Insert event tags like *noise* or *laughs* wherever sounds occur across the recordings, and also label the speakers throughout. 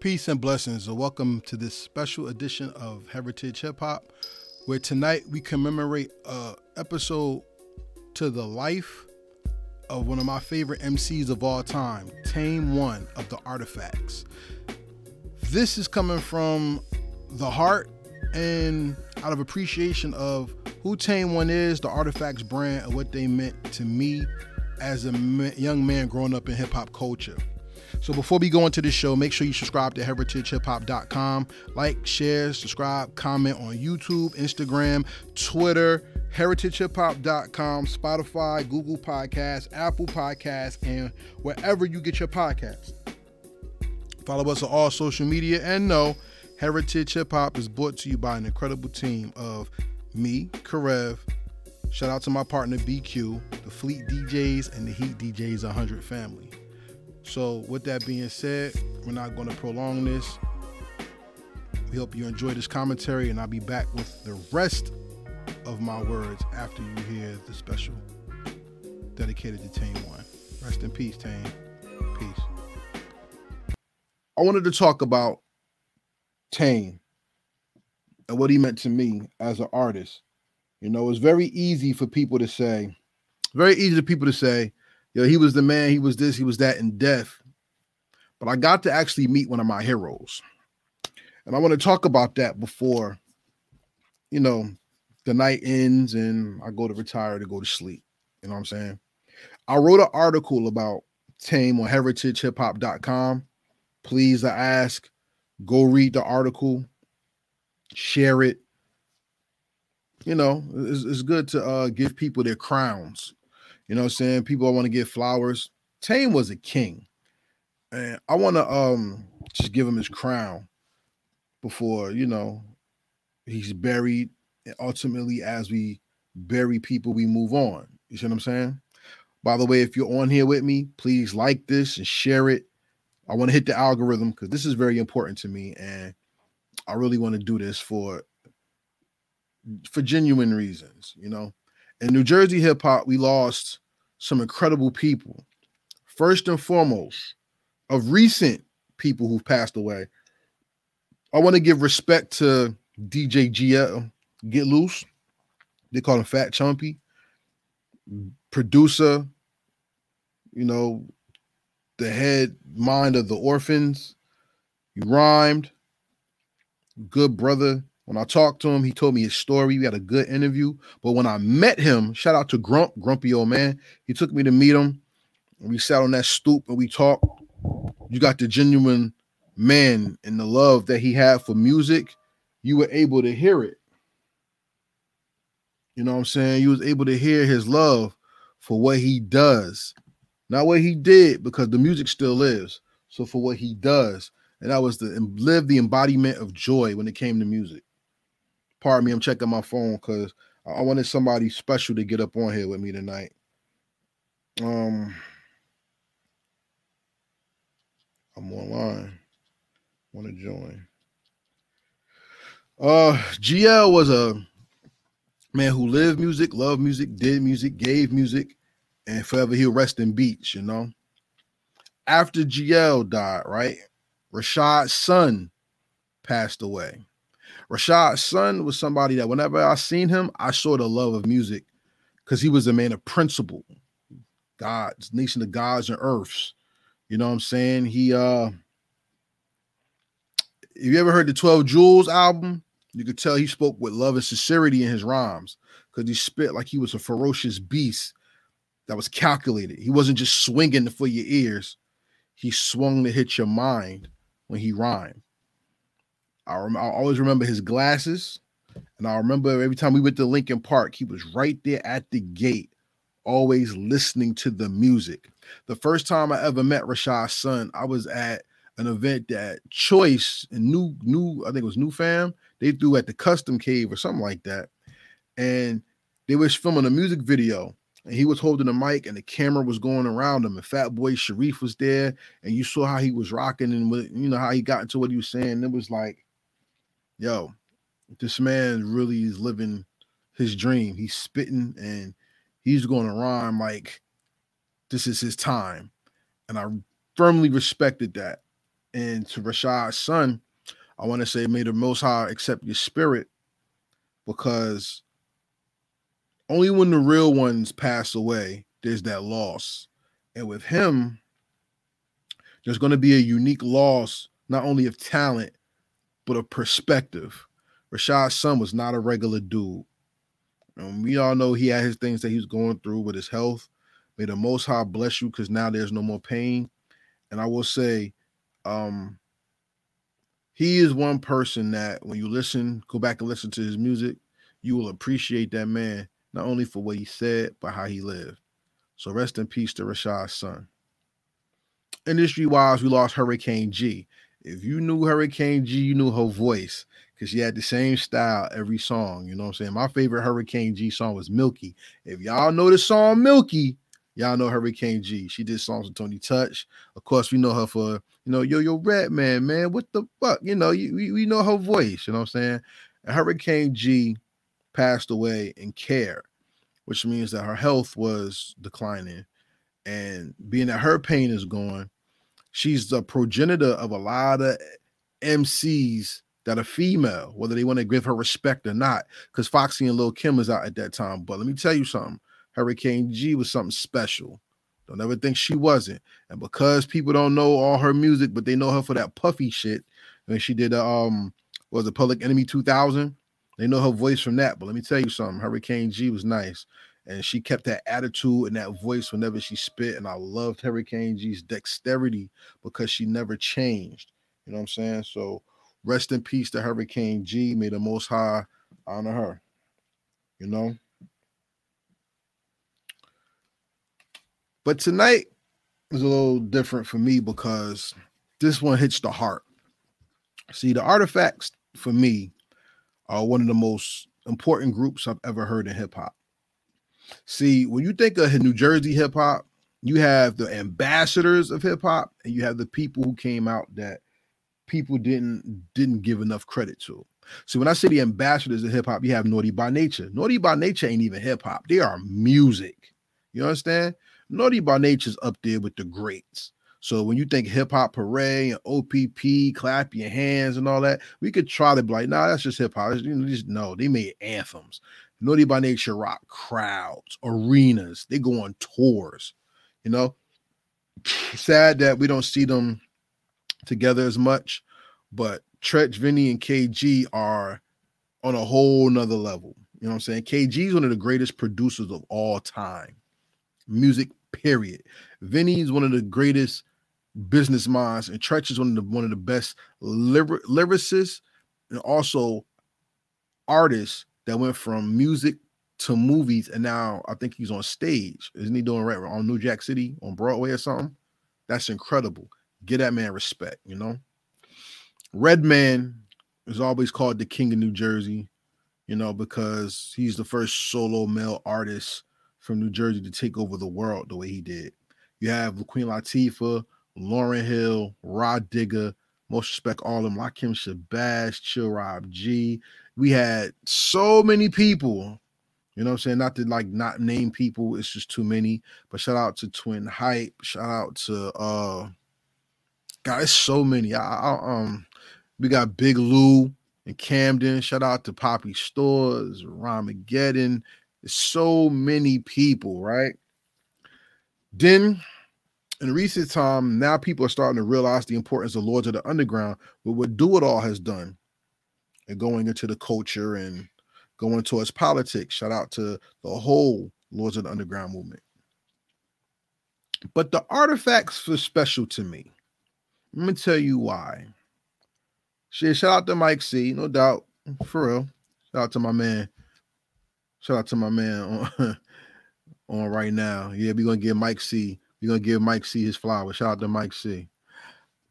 Speaker 1: Peace and blessings, and welcome to this special edition of Heritage Hip Hop, where tonight we commemorate a episode to the life of one of my favorite MCs of all time, Tame One of the Artifacts. This is coming from the heart and out of appreciation of who Tame One is, the Artifacts brand, and what they meant to me as a young man growing up in hip hop culture. So before we go into the show, make sure you subscribe to heritagehiphop.com. Like, share, subscribe, comment on YouTube, Instagram, Twitter, heritagehiphop.com, Spotify, Google Podcasts, Apple Podcasts, and wherever you get your podcasts. Follow us on all social media and know Heritage Hip Hop is brought to you by an incredible team of me, Karev. Shout out to my partner BQ, the Fleet DJs, and the Heat DJs 100 family. So, with that being said, we're not going to prolong this. We hope you enjoy this commentary, and I'll be back with the rest of my words after you hear the special dedicated to Tame One. Rest in peace, Tame. Peace. I wanted to talk about Tame and what he meant to me as an artist. You know, it's very easy for people to say, very easy for people to say, know, he was the man, he was this, he was that in death. But I got to actually meet one of my heroes. And I want to talk about that before, you know, the night ends and I go to retire to go to sleep. You know what I'm saying? I wrote an article about Tame on heritagehiphop.com. Please, I ask, go read the article, share it. You know, it's, it's good to uh, give people their crowns. You know what I'm saying? People want to get flowers. Tame was a king. And I want to um just give him his crown before, you know, he's buried. And ultimately, as we bury people, we move on. You see what I'm saying? By the way, if you're on here with me, please like this and share it. I want to hit the algorithm because this is very important to me. And I really want to do this for for genuine reasons, you know. In New Jersey hip hop, we lost some incredible people. First and foremost, of recent people who've passed away, I want to give respect to DJ GL, Get Loose. They call him Fat Chumpy. Producer, you know, the head mind of the orphans. He rhymed. Good brother. When I talked to him, he told me his story. We had a good interview. But when I met him, shout out to Grump, grumpy old man. He took me to meet him. We sat on that stoop and we talked. You got the genuine man and the love that he had for music. You were able to hear it. You know what I'm saying? You was able to hear his love for what he does. Not what he did, because the music still lives. So for what he does. And that was the live the embodiment of joy when it came to music. Pardon me, I'm checking my phone because I wanted somebody special to get up on here with me tonight. Um, I'm online. Want to join? Uh, GL was a man who lived music, loved music, did music, gave music, and forever he'll rest in beach. You know. After GL died, right? Rashad's son passed away. Rashad's son was somebody that whenever I seen him, I saw the love of music because he was a man of principle. God's nation of gods and earths. You know what I'm saying? He uh if you ever heard the 12 Jewels album, you could tell he spoke with love and sincerity in his rhymes because he spit like he was a ferocious beast that was calculated. He wasn't just swinging for your ears, he swung to hit your mind when he rhymed. I, rem- I always remember his glasses, and I remember every time we went to Lincoln Park, he was right there at the gate, always listening to the music. The first time I ever met Rashad's son, I was at an event that Choice and New New I think it was New Fam they threw at the Custom Cave or something like that, and they was filming a music video. And he was holding the mic, and the camera was going around him. And Fat Boy Sharif was there, and you saw how he was rocking, and you know how he got into what he was saying. It was like, yo, this man really is living his dream. He's spitting and he's going to rhyme like this is his time. And I firmly respected that. And to Rashad's son, I want to say, may the Most High accept your spirit because only when the real ones pass away, there's that loss. And with him, there's going to be a unique loss, not only of talent, but a perspective. Rashad's son was not a regular dude. And we all know he had his things that he was going through with his health. May the Most High bless you because now there's no more pain. And I will say, um, he is one person that when you listen, go back and listen to his music, you will appreciate that man not only for what he said, but how he lived. So rest in peace to Rashad's son. Industry wise, we lost Hurricane G. If you knew Hurricane G, you knew her voice because she had the same style every song. You know what I'm saying? My favorite Hurricane G song was Milky. If y'all know the song Milky, y'all know Hurricane G. She did songs with Tony Touch. Of course, we know her for, you know, Yo Yo Redman, man. Man. What the fuck? You know, you, we, we know her voice. You know what I'm saying? And Hurricane G passed away in care, which means that her health was declining. And being that her pain is gone, she's the progenitor of a lot of MCs that are female, whether they want to give her respect or not. Because Foxy and Lil Kim was out at that time. But let me tell you something Hurricane G was something special. Don't ever think she wasn't. And because people don't know all her music, but they know her for that puffy shit, when she did um was a Public Enemy 2000, they know her voice from that. But let me tell you something, Hurricane G was nice. And she kept that attitude and that voice whenever she spit. And I loved Hurricane G's dexterity because she never changed. You know what I'm saying? So rest in peace to Hurricane G. May the most high honor her. You know? But tonight is a little different for me because this one hits the heart. See, the artifacts for me are one of the most important groups I've ever heard in hip hop. See, when you think of New Jersey hip hop, you have the ambassadors of hip hop, and you have the people who came out that people didn't didn't give enough credit to. So when I say the ambassadors of hip hop, you have Naughty by Nature. Naughty by Nature ain't even hip hop; they are music. You understand? Naughty by Nature's up there with the greats. So when you think hip hop parade and OPP, clap your hands and all that, we could try to be like, nah, that's just hip hop. You know, just no, they made anthems. Naughty by Nature rock crowds, arenas. They go on tours. You know, *sighs* sad that we don't see them together as much, but Treach, Vinny, and KG are on a whole nother level. You know what I'm saying? KG is one of the greatest producers of all time. Music, period. Vinny is one of the greatest business minds, and Treach is one of the one of the best lyric, lyricists and also artists that went from music to movies, and now I think he's on stage. Isn't he doing right on New Jack City on Broadway or something? That's incredible. Get that man respect, you know. Redman is always called the king of New Jersey, you know, because he's the first solo male artist from New Jersey to take over the world the way he did. You have Queen Latifah, Lauryn Hill, Rah Digga, most respect all of them, Lakim Shabazz, Chill Rob G. We had so many people, you know what I'm saying? Not to like not name people, it's just too many. But shout out to Twin Hype, shout out to uh God, it's so many. I, I um we got Big Lou and Camden. Shout out to Poppy Stores, Ramageddon. So many people, right? Then in recent time, now people are starting to realize the importance of Lords of the Underground, but what Do It All has done and going into the culture and going towards politics. Shout out to the whole Lords of the Underground movement. But the artifacts were special to me. Let me tell you why. Shout out to Mike C, no doubt, for real. Shout out to my man. Shout out to my man *laughs* on, on right now. Yeah, we're gonna give Mike C we're gonna give Mike C his flowers. Shout out to Mike C.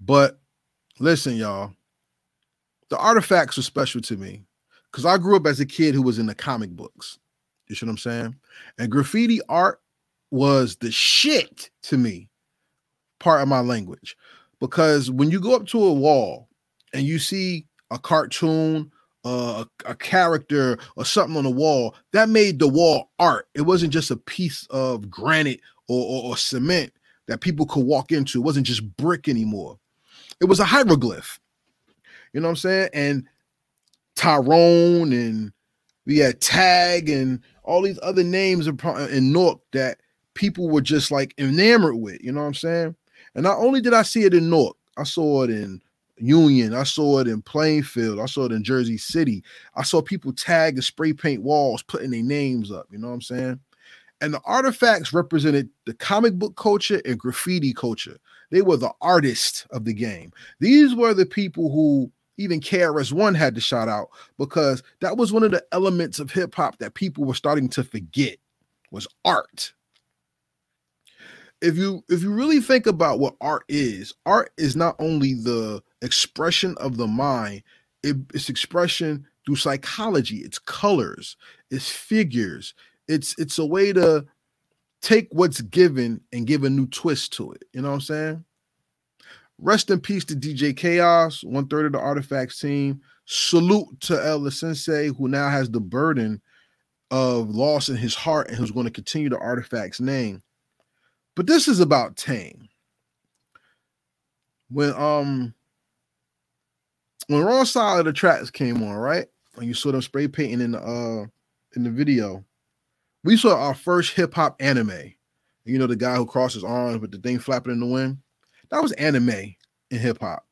Speaker 1: But listen, y'all, the artifacts are special to me because I grew up as a kid who was in the comic books. You see what I'm saying? And graffiti art was the shit to me, part of my language. Because when you go up to a wall and you see a cartoon, uh, a, a character, or something on the wall, that made the wall art. It wasn't just a piece of granite or, or, or cement that people could walk into. It wasn't just brick anymore. it was a hieroglyph. You know what I'm saying? And Tyrone and we had Tag and all these other names in, Newark that people were just like enamored with. You know what I'm saying? And not only did I see it in Newark, I saw it in Union, I saw it in Plainfield, I saw it in Jersey City. I saw people tag and spray paint walls, putting their names up. You know what I'm saying? And the artifacts represented the comic book culture and graffiti culture. They were the artists of the game. These were the people who even KRS One had to shout out because that was one of the elements of hip hop that people were starting to forget was art. If you if you really think about what art is, art is not only the expression of the mind, it, it's expression through psychology, it's colors, it's figures, it's it's a way to take what's given and give a new twist to it. You know what I'm saying? Rest in peace to DJ Kaos, one third of the Artifacts team. Salute to El Sensei, who now has the burden of loss in his heart and who's going to continue the Artifacts name. But this is about Tame. When um when Wrong Side of the Tracks came on, right? And you saw them spray painting in the uh in the video, we saw our first hip hop anime. You know, the guy who crosses arms with the thing flapping in the wind. That was anime in hip hop.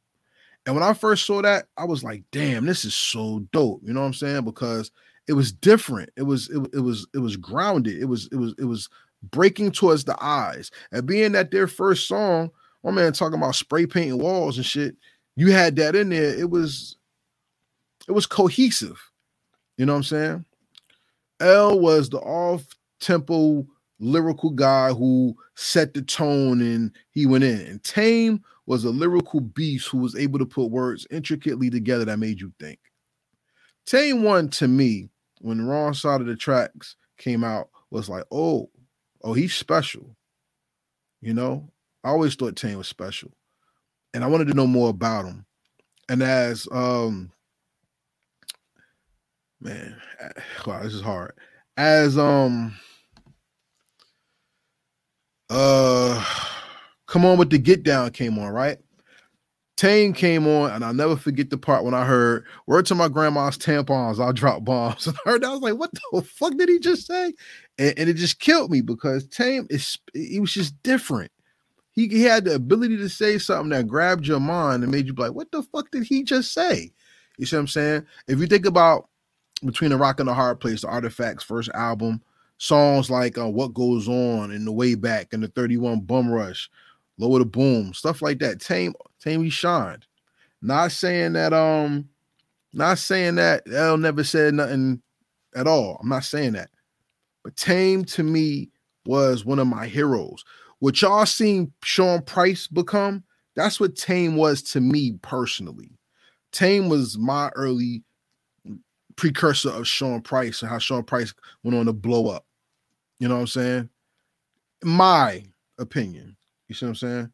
Speaker 1: And when I first saw that, I was like, damn, this is so dope. You know what I'm saying? Because it was different. It was it, it was it was grounded. It was it was it was breaking towards the eyes. And being that their first song, my man talking about spray painting walls and shit, you had that in there. It was it was cohesive. You know what I'm saying? L was the off tempo lyrical guy who set the tone and he went in. And Tame was a lyrical beast who was able to put words intricately together that made you think. Tame one to me when the wrong side of the tracks came out was like, oh, oh, he's special. You know, I always thought Tame was special. And I wanted to know more about him. And as um man, *sighs* wow, this is hard. As um uh come on with the get down came on, right? Tame came on, and I'll never forget the part when I heard word to my grandma's tampons, I'll drop bombs. *laughs* And I heard that, I was like, what the fuck did he just say? And, and, it just killed me because Tame is he was just different. He, he had the ability to say something that grabbed your mind and made you be like, what the fuck did he just say? You see what I'm saying? If you think about between the rock and the hard place, the artifacts first album, songs like uh, What Goes On and The Way Back and the 31 Bum Rush, Lower the Boom, stuff like that. Tame, Tame, he shined. Not saying that, um, not saying that L never said nothing at all. I'm not saying that. But Tame to me was one of my heroes. What y'all seen Sean Price become, that's what Tame was to me personally. Tame was my early precursor of Sean Price and how Sean Price went on to blow up. You know what I'm saying? My opinion. You see what I'm saying?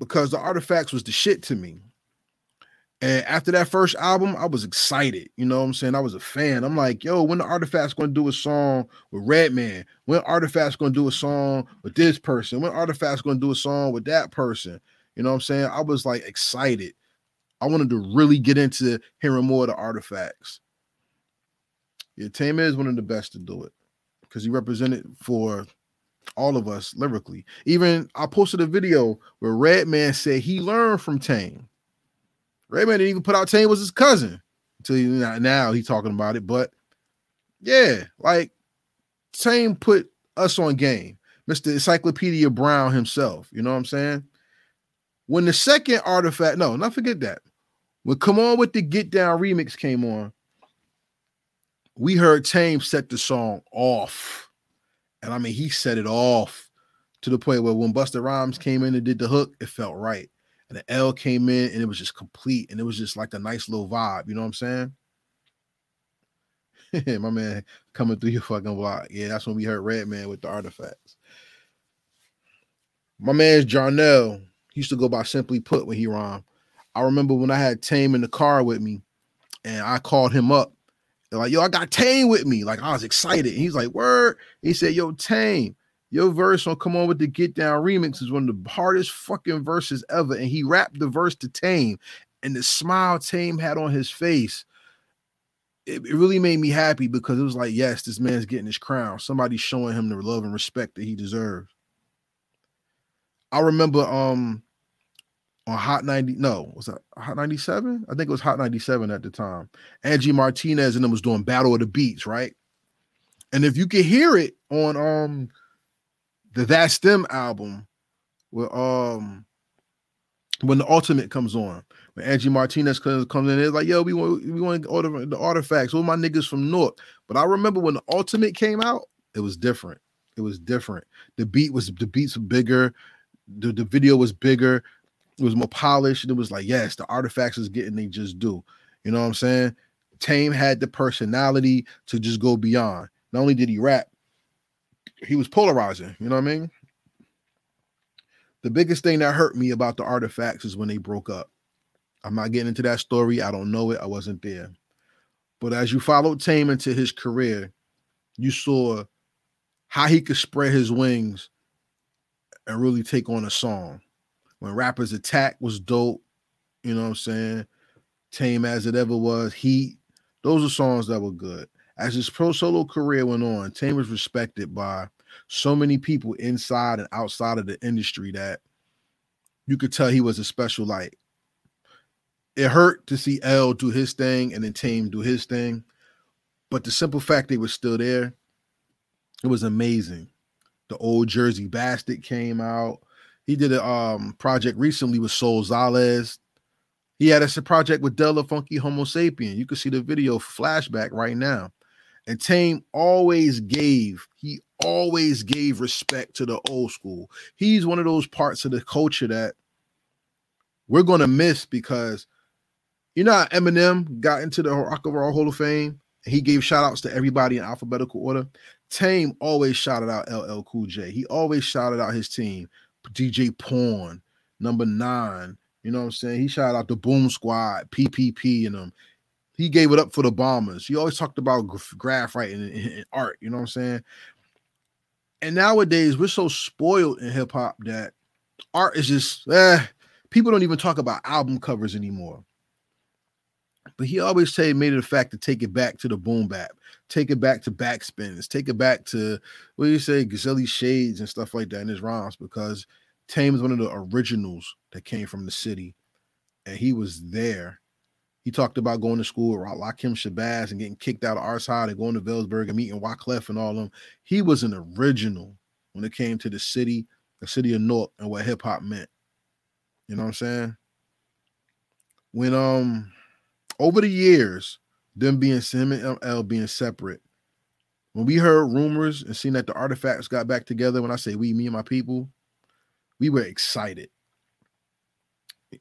Speaker 1: Because the artifacts was the shit to me. And after that first album, I was excited. You know what I'm saying? I was a fan. I'm like, yo, when the Artifacts gonna do a song with Redman? When Artifacts gonna do a song with this person? When Artifacts gonna do a song with that person? You know what I'm saying? I was like excited. I wanted to really get into hearing more of the artifacts. Yeah, Tame is one of the best to do it because he represented for all of us lyrically. Even I posted a video where Redman said he learned from Tame. Redman didn't even put out Tame was his cousin until now he's talking about it. But yeah, like Tame put us on game. Mr. Encyclopedia Brown himself. You know what I'm saying? When the second artifact, no, not forget that. When Come On with the Get Down remix came on, we heard Tame set the song off. And I mean, he set it off to the point where when Busta Rhymes came in and did the hook, it felt right. And the L came in and it was just complete. And it was just like a nice little vibe. You know what I'm saying? *laughs* My man coming through your fucking block. Yeah, that's when we heard Redman with the artifacts. My man's Jarnell. He used to go by Simply Put when he rhymed. I remember when I had Tame in the car with me and I called him up. They're like, yo, I got Tame with me. Like, I was excited. And he's like, word. He said, yo, Tame. Your verse on Come On With the Get Down remix is one of the hardest fucking verses ever. And he rapped the verse to Tame, and the smile Tame had on his face, it, it really made me happy because it was like, yes, this man's getting his crown. Somebody's showing him the love and respect that he deserves. I remember um on Hot 90, no, was that Hot 97? I think it was Hot 97 at the time. Angie Martinez and them was doing Battle of the Beats, right? And if you could hear it on um the That's Them album, with um when the ultimate comes on, when Angie Martinez comes, comes in, it's like, yo, we want we want all the, the artifacts, all my niggas from North. But I remember when the ultimate came out, it was different. It was different. The beat was the beats were bigger, the, the video was bigger, it was more polished, and it was like, yes, the artifacts is getting they just do. You know what I'm saying? Tame had the personality to just go beyond. Not only did he rap, he was polarizing. You know what I mean? The biggest thing that hurt me about the artifacts is when they broke up. I'm not getting into that story. I don't know it. I wasn't there. But as you followed Tame into his career, you saw how he could spread his wings and really take on a song. When Rappers Attack was dope, you know what I'm saying? Tame as it ever was, Heat, those are songs that were good. As his pro solo career went on, Tame was respected by so many people inside and outside of the industry that you could tell he was a special light. It hurt to see L do his thing and then Tame do his thing, but the simple fact they were still there, it was amazing. The old Jersey Bastard came out. He did a um, project recently with Soul Zales. He had a project with Del the Funky Homosapien. You can see the video flashback right now. And Tame always gave, he always gave respect to the old school. He's one of those parts of the culture that we're going to miss because you know Eminem got into the Rock and Roll Hall of Fame. He gave shout outs to everybody in alphabetical order. Tame always shouted out LL Cool J. He always shouted out his team, DJ Porn, number nine. You know what I'm saying? He shouted out the Boom Squad, PPP, and them he gave it up for the bombers. He always talked about graph writing and, and, art, you know what I'm saying? And nowadays we're so spoiled in hip hop that art is just eh, people don't even talk about album covers anymore. But he always made it a fact to take it back to the boom bap, take it back to backspins, take it back to what do you say, Gazelle Shades and stuff like that in his rhymes because Tame is one of the originals that came from the city, and he was there he talked about going to school with Lakim Shabazz and getting kicked out of our side and going to Vailsburg and meeting Wyclef and all them. He was an original when it came to the city, the city of North, and what hip hop meant. You know what I'm saying? When um over the years, them being him and L being separate, when we heard rumors and seen that the artifacts got back together, when I say we, me and my people, we were excited.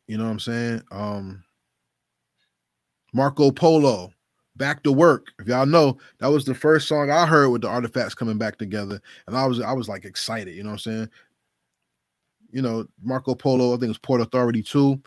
Speaker 1: You know what I'm saying? Um, Marco Polo, Back to Work. If y'all know, that was the first song I heard with the artifacts coming back together. And I was I was like excited, you know what I'm saying? You know, Marco Polo, I think it was Port Authority too.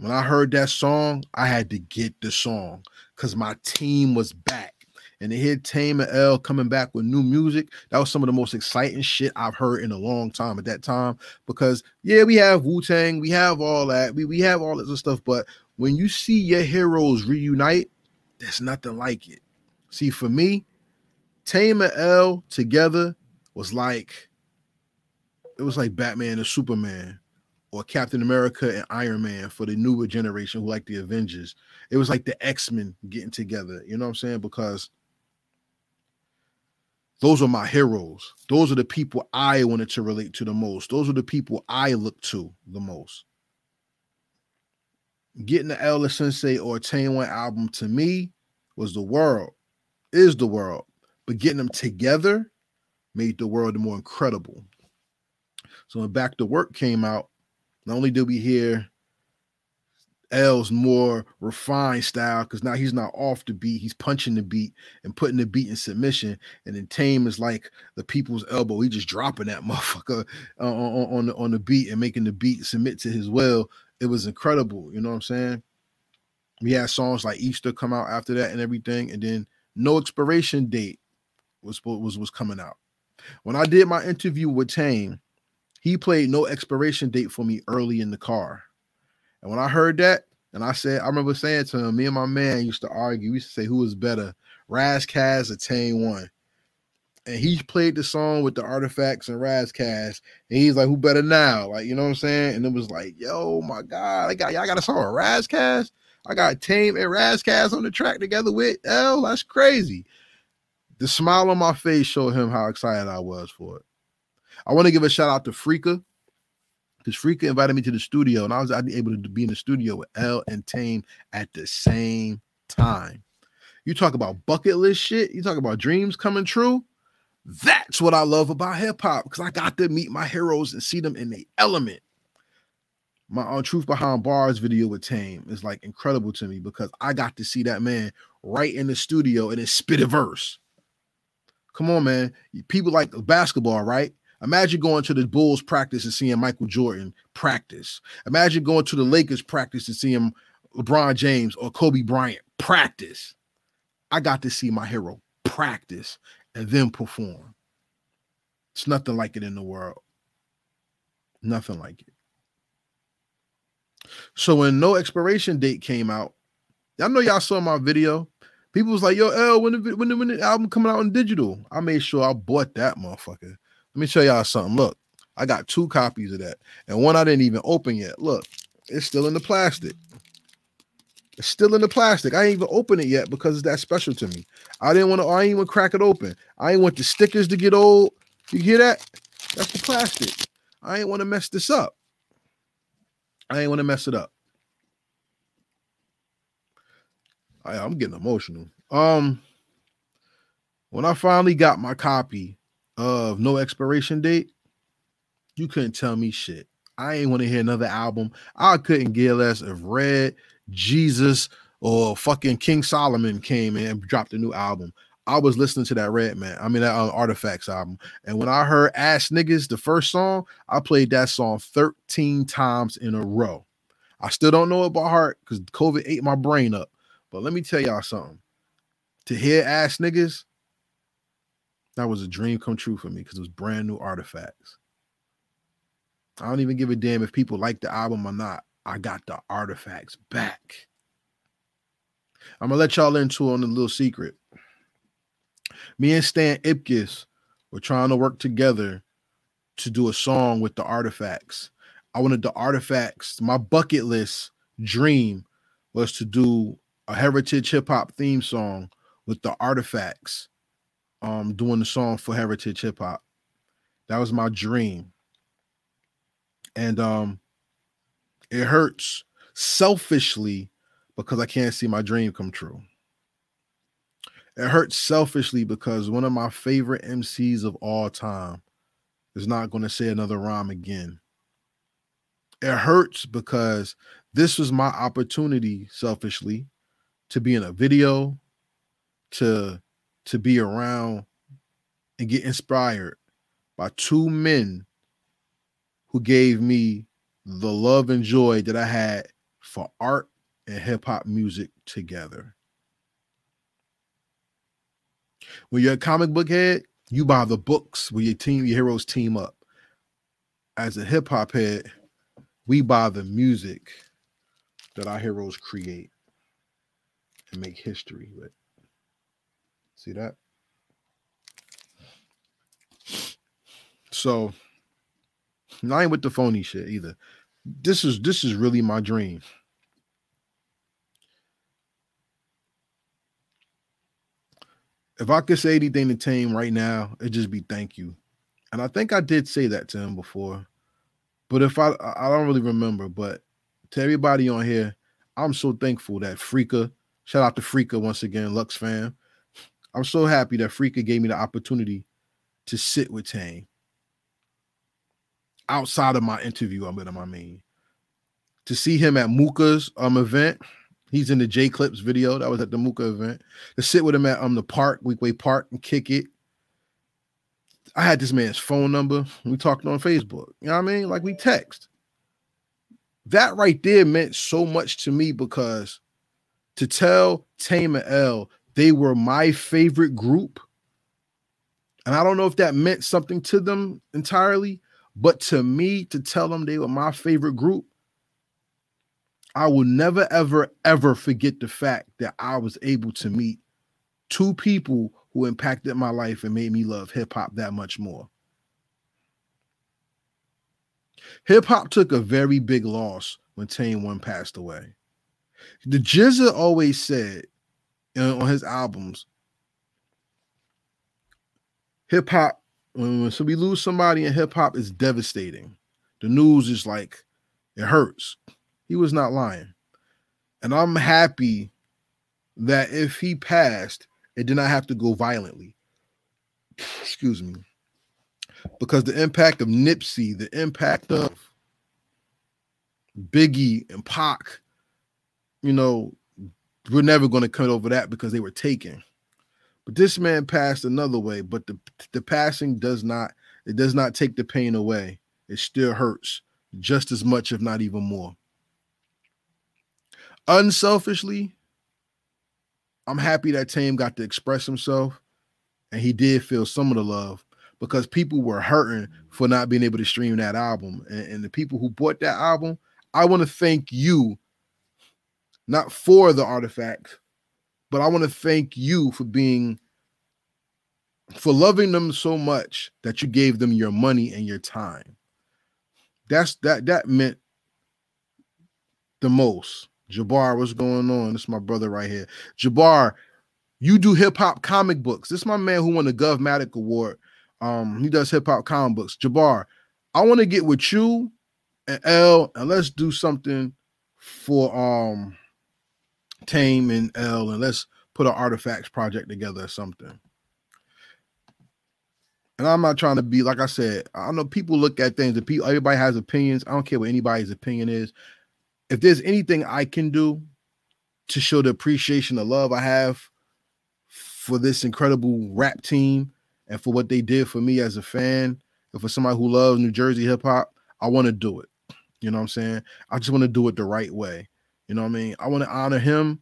Speaker 1: When I heard that song, I had to get the song because my team was back. And to hear Tame and L coming back with new music, that was some of the most exciting shit I've heard in a long time at that time. Because yeah, we have Wu Tang, we have all that, we, we have all this stuff, but when you see your heroes reunite, there's nothing like it. See, for me, Tame and L together was like it was like Batman and Superman or Captain America and Iron Man for the newer generation who like the Avengers. It was like the X-Men getting together, you know what I'm saying? Because those are my heroes. Those are the people I wanted to relate to the most. Those are the people I look to the most getting the El Da Sensei or Tame One album to me was the world, is the world. But getting them together made the world more incredible. So when Back to Work came out, not only did we hear L's more refined style because now he's not off the beat, he's punching the beat and putting the beat in submission. And then Tame is like the people's elbow, he just dropping that *laughs* motherfucker on, on, on the on the beat and making the beat submit to his will it was incredible. You know what I'm saying? We had songs like Easter come out after that and everything, and then No Expiration Date was was was coming out. When I did my interview with Tame, he played no expiration date for me early in the car. And when I heard that, and I said, I remember saying to him, me and my man used to argue. We used to say who was better, Ras Kass or Tame One. And he played the song with the artifacts and Ras Kass. And he's like, who better now? Like, you know what I'm saying? And it was like, yo, my God, I got y'all got a song with Ras Kass. I got Tame and Ras Kass on the track together with L. That's crazy. The smile on my face showed him how excited I was for it. I want to give a shout out to Freaka because Freaka invited me to the studio and I was able to be in the studio with L and Tame at the same time. You talk about bucket list shit, you talk about dreams coming true. That's what I love about hip hop because I got to meet my heroes and see them in the element. My on uh, Truth Behind Bars video with Tame is like incredible to me because I got to see that man right in the studio and then spit a verse. Come on, man. People like basketball, right? Imagine going to the Bulls practice and seeing Michael Jordan practice. Imagine going to the Lakers practice and seeing LeBron James or Kobe Bryant practice. I got to see my hero practice and then perform. It's nothing like it in the world. Nothing like it. So when no expiration date came out, I know y'all saw my video. People was like, "Yo, L, when the when the, when the album coming out in digital?" I made sure I bought that motherfucker. Let me show y'all something. Look, I got two copies of that, and one I didn't even open yet. Look, it's still in the plastic. It's still in the plastic. I ain't even open it yet because it's that special to me. I didn't want to. I ain't even crack it open. I ain't want the stickers to get old. You hear that? That's the plastic. I ain't want to mess this up. I ain't want to mess it up. I, I'm getting emotional. Um, when I finally got my copy of No Expiration Date, you couldn't tell me shit. I ain't want to hear another album. I couldn't get less if Red, Jesus, or fucking King Solomon came and dropped a new album. I was listening to that Red Man, I mean that uh, Artifacts album. And when I heard Ass Niggas, the first song, I played that song 13 times in a row. I still don't know it by heart because COVID ate my brain up. But let me tell y'all something. To hear Ass Niggas, that was a dream come true for me because it was brand new artifacts. I don't even give a damn if people like the album or not. I got the artifacts back. I'm gonna let y'all into on a little secret. Me and Stan Ipcus were trying to work together to do a song with the artifacts. I wanted the artifacts. My bucket list dream was to do a heritage hip hop theme song with the artifacts um doing the song for heritage hip hop. That was my dream. And um it hurts selfishly because I can't see my dream come true. It hurts selfishly because one of my favorite MCs of all time is not going to say another rhyme again. It hurts because this was my opportunity selfishly to be in a video, to to be around and get inspired by two men who gave me the love and joy that I had for art and hip hop music together. When you're a comic book head, you buy the books where your team, your heroes team up. As a hip hop head, we buy the music that our heroes create and make history with. See that? So ain't with the phony shit either. This is this is really my dream. If I could say anything to Tame right now, it'd just be thank you. And I think I did say that to him before. But if I I don't really remember, but to everybody on here, I'm so thankful that Freaka, shout out to Freaka once again, Lux fam. I'm so happy that Freaka gave me the opportunity to sit with Tame outside of my interview. I'm gonna, I mean, to see him at Mooka's um event. He's in the J Clips video that was at the Mooka event. To sit with him at um the park, Weequahic Park, and kick it. I had this man's phone number. We talked on Facebook. You know what I mean? Like we text. That right there meant so much to me because to tell Tame L they were my favorite group And I don't know if that meant something to them entirely, but to me, to tell them they were my favorite group, I will never, ever, ever forget the fact that I was able to meet two people who impacted my life and made me love hip hop that much more. Hip hop took a very big loss when Tame One passed away. The GZA always said on his albums, hip hop, when, so we lose somebody in hip hop, is devastating. The news is like, it hurts. He was not lying. And I'm happy that if he passed, it did not have to go violently. Excuse me. Because the impact of Nipsey, the impact of Biggie and Pac, you know, we're never going to come over that because they were taken. But this man passed another way, but the the passing does not it does not take the pain away. It still hurts just as much, if not even more. Unselfishly, I'm happy that Tame got to express himself and he did feel some of the love because people were hurting for not being able to stream that album. And, and the people who bought that album, I want to thank you, not for the artifact, but I want to thank you for being for loving them so much that you gave them your money and your time. That's that that meant the most. Jabbar, what's going on? This is my brother right here. Jabbar, you do hip hop comic books. This is my man who won the Govmatic Award. Um, he does hip hop comic books. Jabbar, I want to get with you and L and let's do something for um Tame and L and let's put an artifacts project together or something. And I'm not trying to be like I said. I know people look at things and people everybody has opinions. I don't care what anybody's opinion is if there's anything I can do to show the appreciation, the love I have for this incredible rap team and for what they did for me as a fan, and for somebody who loves New Jersey hip hop, I want to do it. You know what I'm saying? I just want to do it the right way. You know what I mean? I want to honor him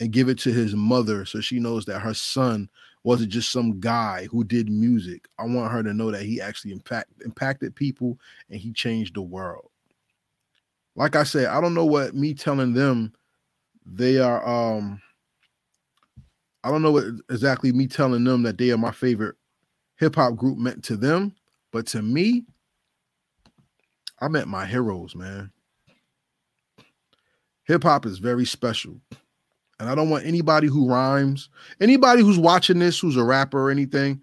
Speaker 1: and give it to his mother so she knows that her son wasn't just some guy who did music. I want her to know that he actually impact, impacted people and he changed the world like I said, I don't know what me telling them they are um I don't know what exactly me telling them that they are my favorite hip hop group meant to them, but to me, I met my heroes, man. Hip hop is very special. And I don't want anybody who rhymes, anybody who's watching this who's a rapper or anything,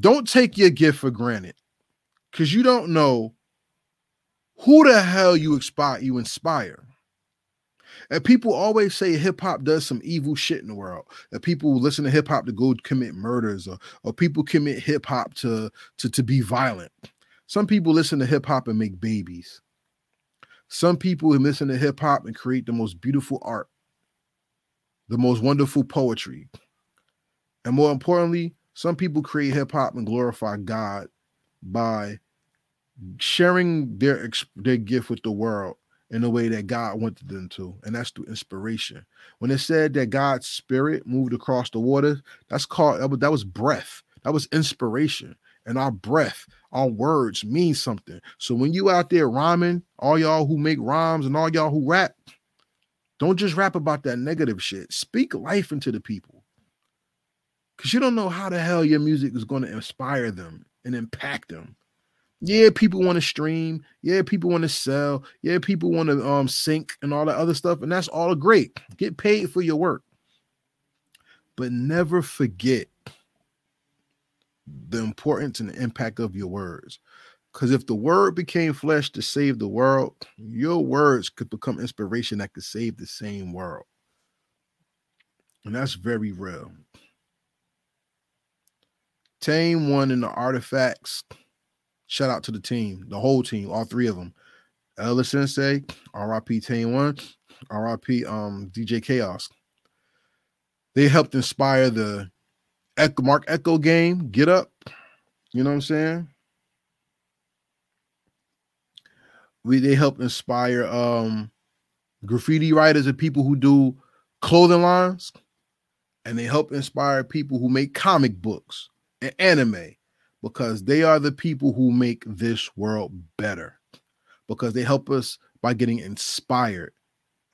Speaker 1: don't take your gift for granted. Cuz you don't know who the hell you inspire you inspire and people always say hip hop does some evil shit in the world. That people listen to hip hop to go commit murders, or or people commit hip hop to to to be violent. Some people listen to hip hop and make babies. Some people who listen to hip hop and create the most beautiful art, the most wonderful poetry, and more importantly, some people create hip hop and glorify God by sharing their their gift with the world in the way that God wanted them to, and that's through inspiration. When it said that God's spirit moved across the water, that's called that was breath. That was inspiration. And our breath, our words mean something. So when you out there rhyming, all y'all who make rhymes and all y'all who rap, don't just rap about that negative shit. Speak life into the people. Because you don't know how the hell your music is going to inspire them and impact them. Yeah, people want to stream. Yeah, people want to sell. Yeah, people want to um sync and all that other stuff, and that's all great. Get paid for your work. But never forget the importance and the impact of your words. Because if the word became flesh to save the world, your words could become inspiration that could save the same world. And that's very real. Tame one in the artifacts Shout out to the team, the whole team, all three of them. El Da Sensei, RIP Tame One, RIP um, DJ Kaos. They helped inspire the Ecko, Marc Ecko game, Get Up. You know what I'm saying? We they help inspire um graffiti writers and people who do clothing lines, and they help inspire people who make comic books and anime because they are the people who make this world better because they help us by getting inspired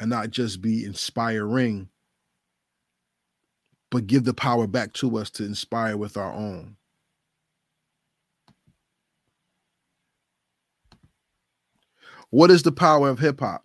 Speaker 1: and not just be inspiring but give the power back to us to inspire with our own what is the power of hip hop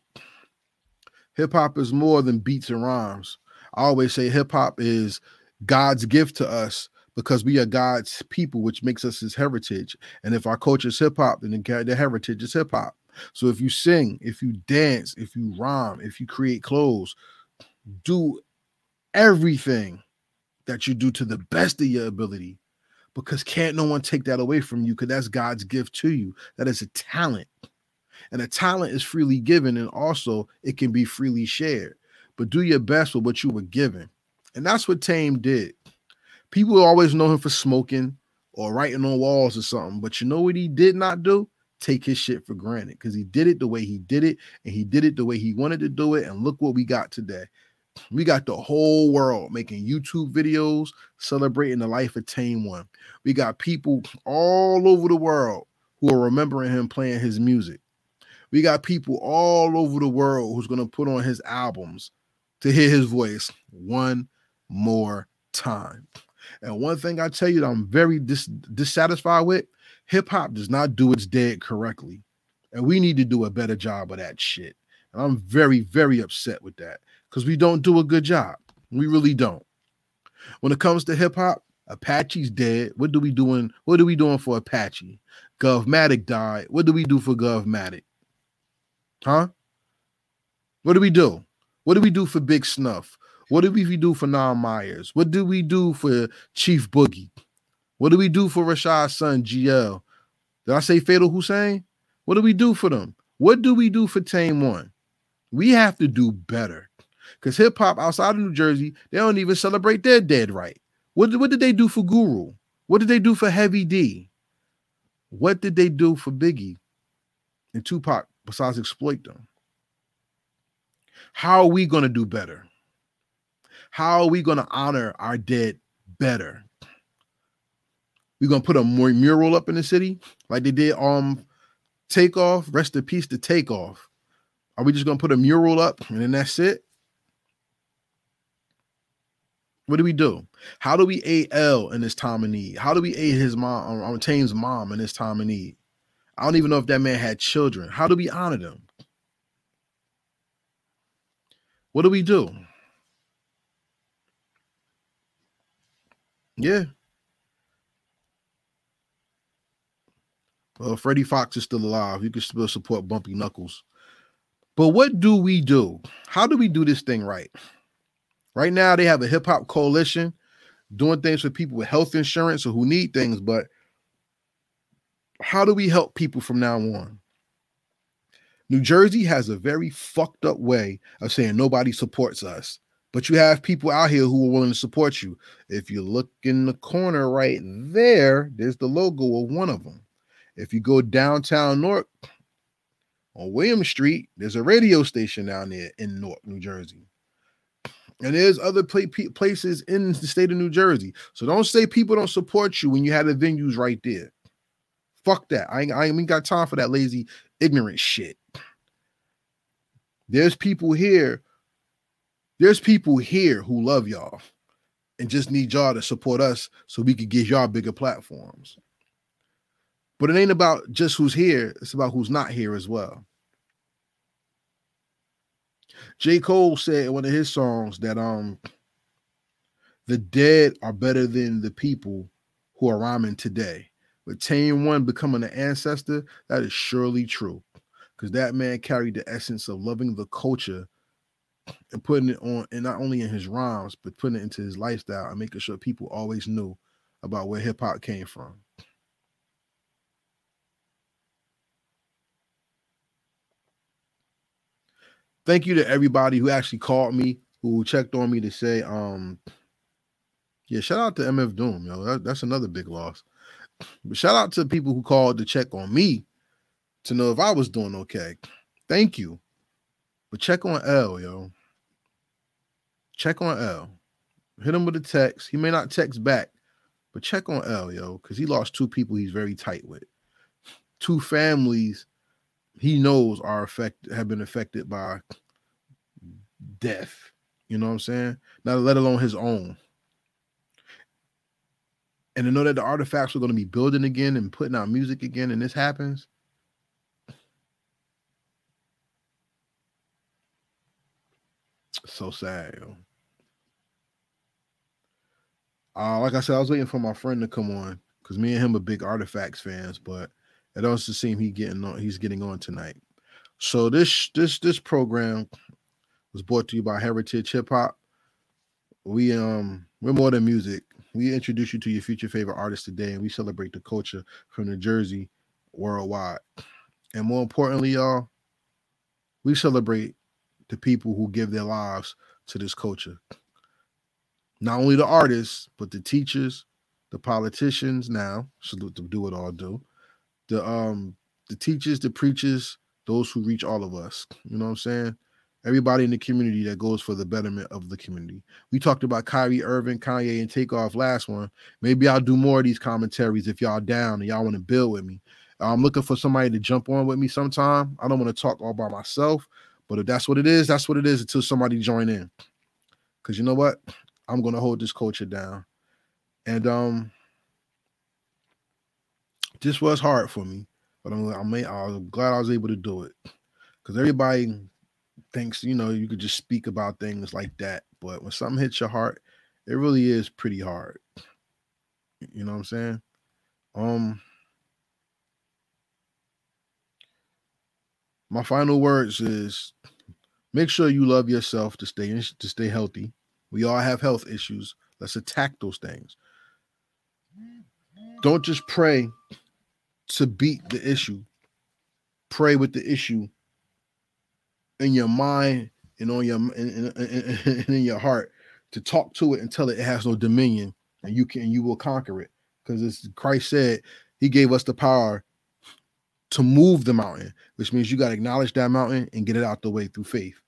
Speaker 1: hip hop is more than beats and rhymes i always say hip hop is god's gift to us because we are God's people, which makes us his heritage. And if our culture is hip hop, then the heritage is hip hop. So if you sing, if you dance, if you rhyme, if you create clothes, do everything that you do to the best of your ability because can't no one take that away from you because that's God's gift to you. That is a talent. And a talent is freely given and also it can be freely shared. But do your best with what you were given. And that's what Tame did people always know him for smoking or writing on walls or something. But you know what he did not do? Take his shit for granted because he did it the way he did it and he did it the way he wanted to do it. And look what we got today. We got the whole world making YouTube videos celebrating the life of Tame One. We got people all over the world who are remembering him playing his music. We got people all over the world who's going to put on his albums to hear his voice one more time. And one thing I tell you that I'm very dis- dissatisfied with hip hop does not do its dead correctly. And we need to do a better job of that shit. And I'm very, very upset with that because we don't do a good job. We really don't. When it comes to hip hop, Apache's dead. What do we doing? What are we doing for Apache? Govmatic died. What do we do for Govmatic? Huh? What do we do? What do we do for Big Snuff? What do we do for Nam Myers? What do we do for Chief Boogie? What do we do for Rashad's son, GL? Did I say Fatal Hussein? What do we do for them? What do we do for Tame One? We have to do better. Because hip hop outside of New Jersey, they don't even celebrate their dead right. What, what did they do for Guru? What did they do for Heavy D? What did they do for Biggie and Tupac besides exploit them? How are we going to do better? How are we going to honor our dead better? We're going to put a mural up in the city like they did um takeoff, rest in peace to takeoff. Are we just going to put a mural up and then that's it? What do we do? How do we aid L in this time of need? How do we aid his mom, um, Tame's mom in this time of need? I don't even know if that man had children. How do we honor them? What do we do? Yeah. Well, Freddie Foxxx is still alive. You can still support Bumpy Knuckles. But what do we do? How do we do this thing right? Right now, they have a hip hop coalition doing things for people with health insurance or who need things. But how do we help people from now on? New Jersey has a very fucked up way of saying nobody supports us. But you have people out here who are willing to support you. If you look in the corner right there, there's the logo of one of them. If you go downtown North on William Street, there's a radio station down there in North New Jersey. And there's other places in the state of New Jersey. So don't say people don't support you when you have the venues right there. Fuck that. I ain't, I ain't got time for that lazy, ignorant shit. There's people here there's people here who love y'all and just need y'all to support us so we could give y'all bigger platforms. But it ain't about just who's here, it's about who's not here as well. J. Cole said in one of his songs that um the dead are better than the people who are rhyming today. But Tame One becoming an ancestor, that is surely true. Because that man carried the essence of loving the culture and putting it on, and not only in his rhymes, but putting it into his lifestyle and making sure people always knew about where hip hop came from. Thank you to everybody who actually called me, who checked on me to say, um, yeah, shout out to MF Doom, yo. That, that's another big loss. But shout out to the people who called to check on me to know if I was doing okay. Thank you. But check on L, yo. Check on L. Hit him with a text. He may not text back, But check on L, yo, because he lost two people he's very tight with. Two families he knows are affected have been affected by death. You know what I'm saying? Not let alone his own. And to know that the artifacts are going to be building again and putting out music again, and this happens. So sad. Uh, like I said, I was waiting for my friend to come on because me and him are big artifacts fans, but it also seems he getting on. He's getting on tonight. So this this this program was brought to you by Heritage Hip Hop. We um we're more than music. We introduce you to your future favorite artists today, and we celebrate the culture from New Jersey worldwide. And more importantly, y'all, we celebrate the people who give their lives to this culture not only the artists, but the teachers, the politicians now, salute to do it all do. The um the teachers, the preachers, those who reach all of us. You know what I'm saying? Everybody in the community that goes for the betterment of the community. We talked about Kyrie Irving, Kanye, and Takeoff last one. Maybe I'll do more of these commentaries if y'all down and y'all want to build with me. I'm looking for somebody to jump on with me sometime. I don't want to talk all by myself, but if that's what it is, that's what it is until somebody join in. Cause you know what? I'm gonna hold this culture down. And um this was hard for me, but I'm I'm, I'm glad I was able to do it. Because everybody thinks, you know, you could just speak about things like that. But when something hits your heart, it really is pretty hard. You know what I'm saying? Um my final words is make sure you love yourself to stay to stay healthy we all have health issues. Let's attack those things. Don't just pray to beat the issue. Pray with the issue in your mind and on your and, in your heart to talk to it and tell it it has no dominion and you can you will conquer it because as Christ said he gave us the power to move the mountain which means you got to acknowledge that mountain and get it out the way through faith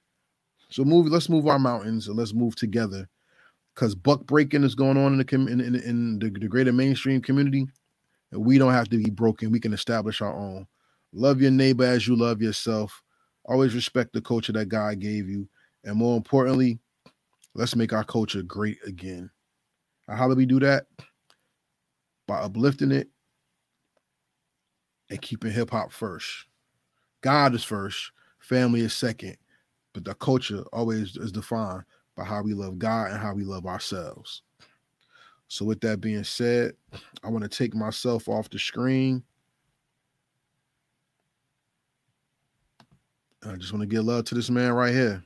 Speaker 1: so move. Let's move our mountains and let's move together, because buck breaking is going on in the in, in, in the, the greater mainstream community, and we don't have to be broken. We can establish our own. Love your neighbor as you love yourself. Always respect the culture that God gave you, and more importantly, let's make our culture great again. How do we do that? By uplifting it and keeping hip hop first. God is first, family is second, but the culture always is defined by how we love God and how we love ourselves. So, with that being said, I want to take myself off the screen. I just want to give love to this man right here.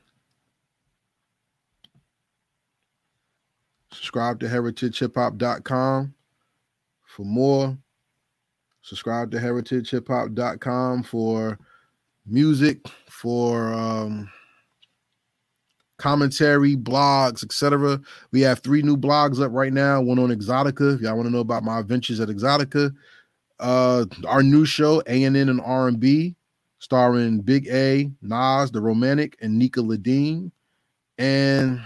Speaker 1: Subscribe to heritagehiphop.com for more. Subscribe to heritagehiphop.com for music, for um, commentary, blogs, etc. We have three new blogs up right now. One on Exotica. If y'all want to know about my adventures at Exotica, uh, our new show A and N and R and B, starring Big A, Nas, the Romantic, and Nika Ladine. And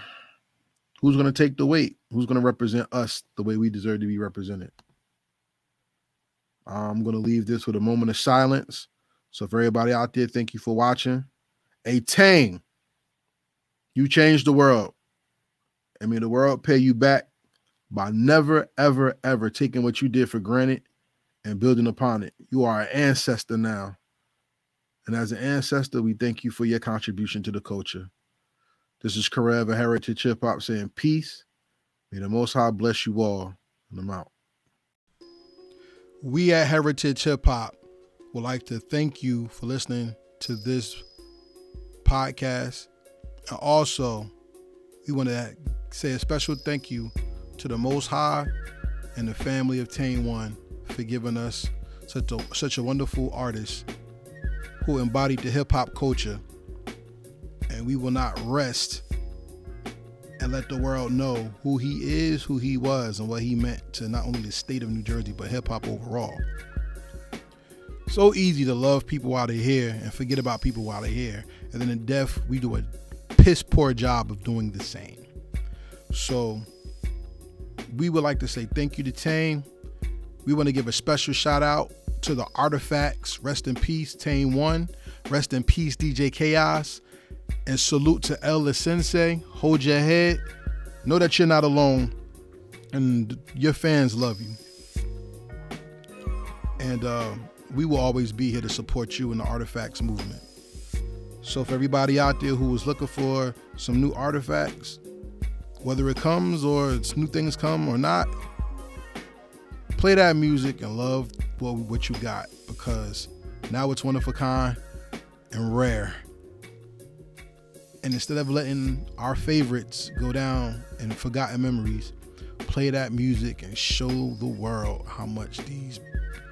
Speaker 1: who's going to take the weight? Who's going to represent us the way we deserve to be represented? I'm going to leave this with a moment of silence. So, for everybody out there, thank you for watching. A Tang. You changed the world. I mean, the world pay you back by never, ever, ever taking what you did for granted and building upon it. You are an ancestor now. And as an ancestor, we thank you for your contribution to the culture. This is Karev Heritage Hip Hop saying peace. May the Most High bless you all. And I'm out. We at Heritage Hip Hop would like to thank you for listening to this podcast. And also, we want to say a special thank you to the Most High and the family of Tame One for giving us such a, such a wonderful artist who embodied the hip hop culture. And we will not rest and let the world know who he is, who he was, and what he meant to not only the state of New Jersey, but hip hop overall. So easy to love people while they're here and forget about people while they're here. And then in death, we do a piss poor job of doing the same. So we would like to say thank you to Tame. We want to give a special shout out to the artifacts. Rest in peace, Tame One. Rest in peace, DJ Kaos. And salute to El Sensei. Hold your head. Know that you're not alone. And your fans love you. And uh, we will always be here to support you in the artifacts movement. So, for everybody out there who was looking for some new artifacts, whether it comes or it's new things come or not, play that music and love what, what you got because now it's one of a kind and rare. And instead of letting our favorites go down in forgotten memories, play that music and show the world how much these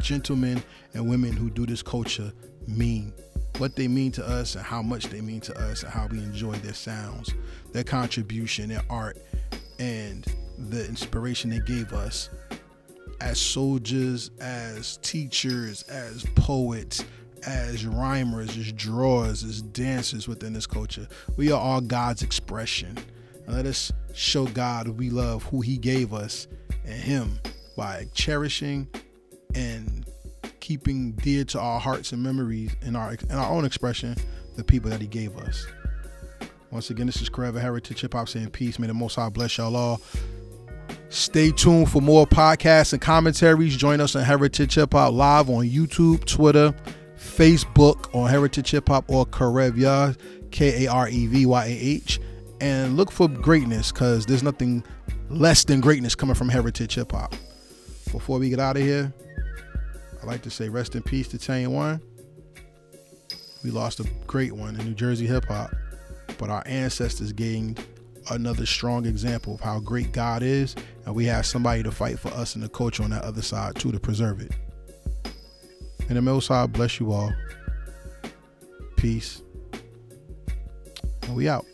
Speaker 1: gentlemen and women who do this culture mean what they mean to us and how much they mean to us and how we enjoy their sounds, their contribution, their art, and the inspiration they gave us as soldiers, as teachers, as poets, as rhymers, as drawers, as dancers within this culture. We are all God's expression. And let us show God we love who He gave us and Him by cherishing and keeping dear to our hearts and memories in our in our own expression the people that He gave us. Once again, this is Forever Heritage Hip Hop saying peace. May the Most High bless y'all all. Stay tuned for more podcasts and commentaries. Join us on Heritage Hip Hop Live on YouTube, Twitter, Facebook on Heritage Hip Hop or Karevyah, K A R E V Y A H. And look for greatness because there's nothing less than greatness coming from Heritage Hip Hop. Before we get out of here, I'd like to say rest in peace to Tame One. We lost a great one in New Jersey hip hop, but our ancestors gained another strong example of how great God is, and we have somebody to fight for us and the culture on that other side too to preserve it. And the Most High bless you all. Peace. And we out.